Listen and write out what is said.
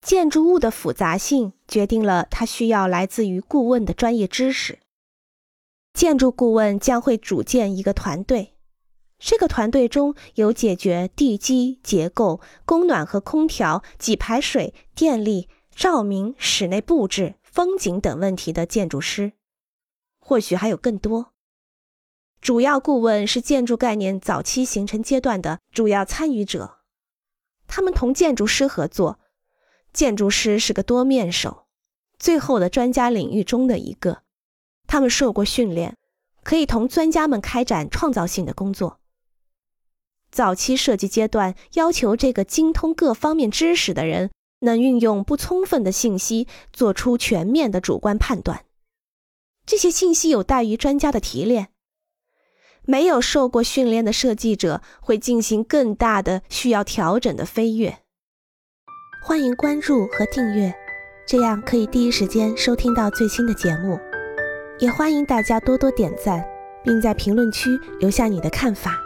建筑物的复杂性决定了它需要来自于顾问的专业知识。建筑顾问将会组建一个团队，这个团队中有解决地基结构、供暖和空调、给排水、电力、照明、室内布置、风景等问题的建筑师，或许还有更多。主要顾问是建筑概念早期形成阶段的主要参与者，他们同建筑师合作。建筑师是个多面手，最后的专家领域中的一个。他们受过训练，可以同专家们开展创造性的工作。早期设计阶段要求这个精通各方面知识的人能运用不充分的信息做出全面的主观判断，这些信息有待于专家的提炼。没有受过训练的设计者会进行更大的需要调整的飞跃。欢迎关注和订阅，这样可以第一时间收听到最新的节目。也欢迎大家多多点赞，并在评论区留下你的看法。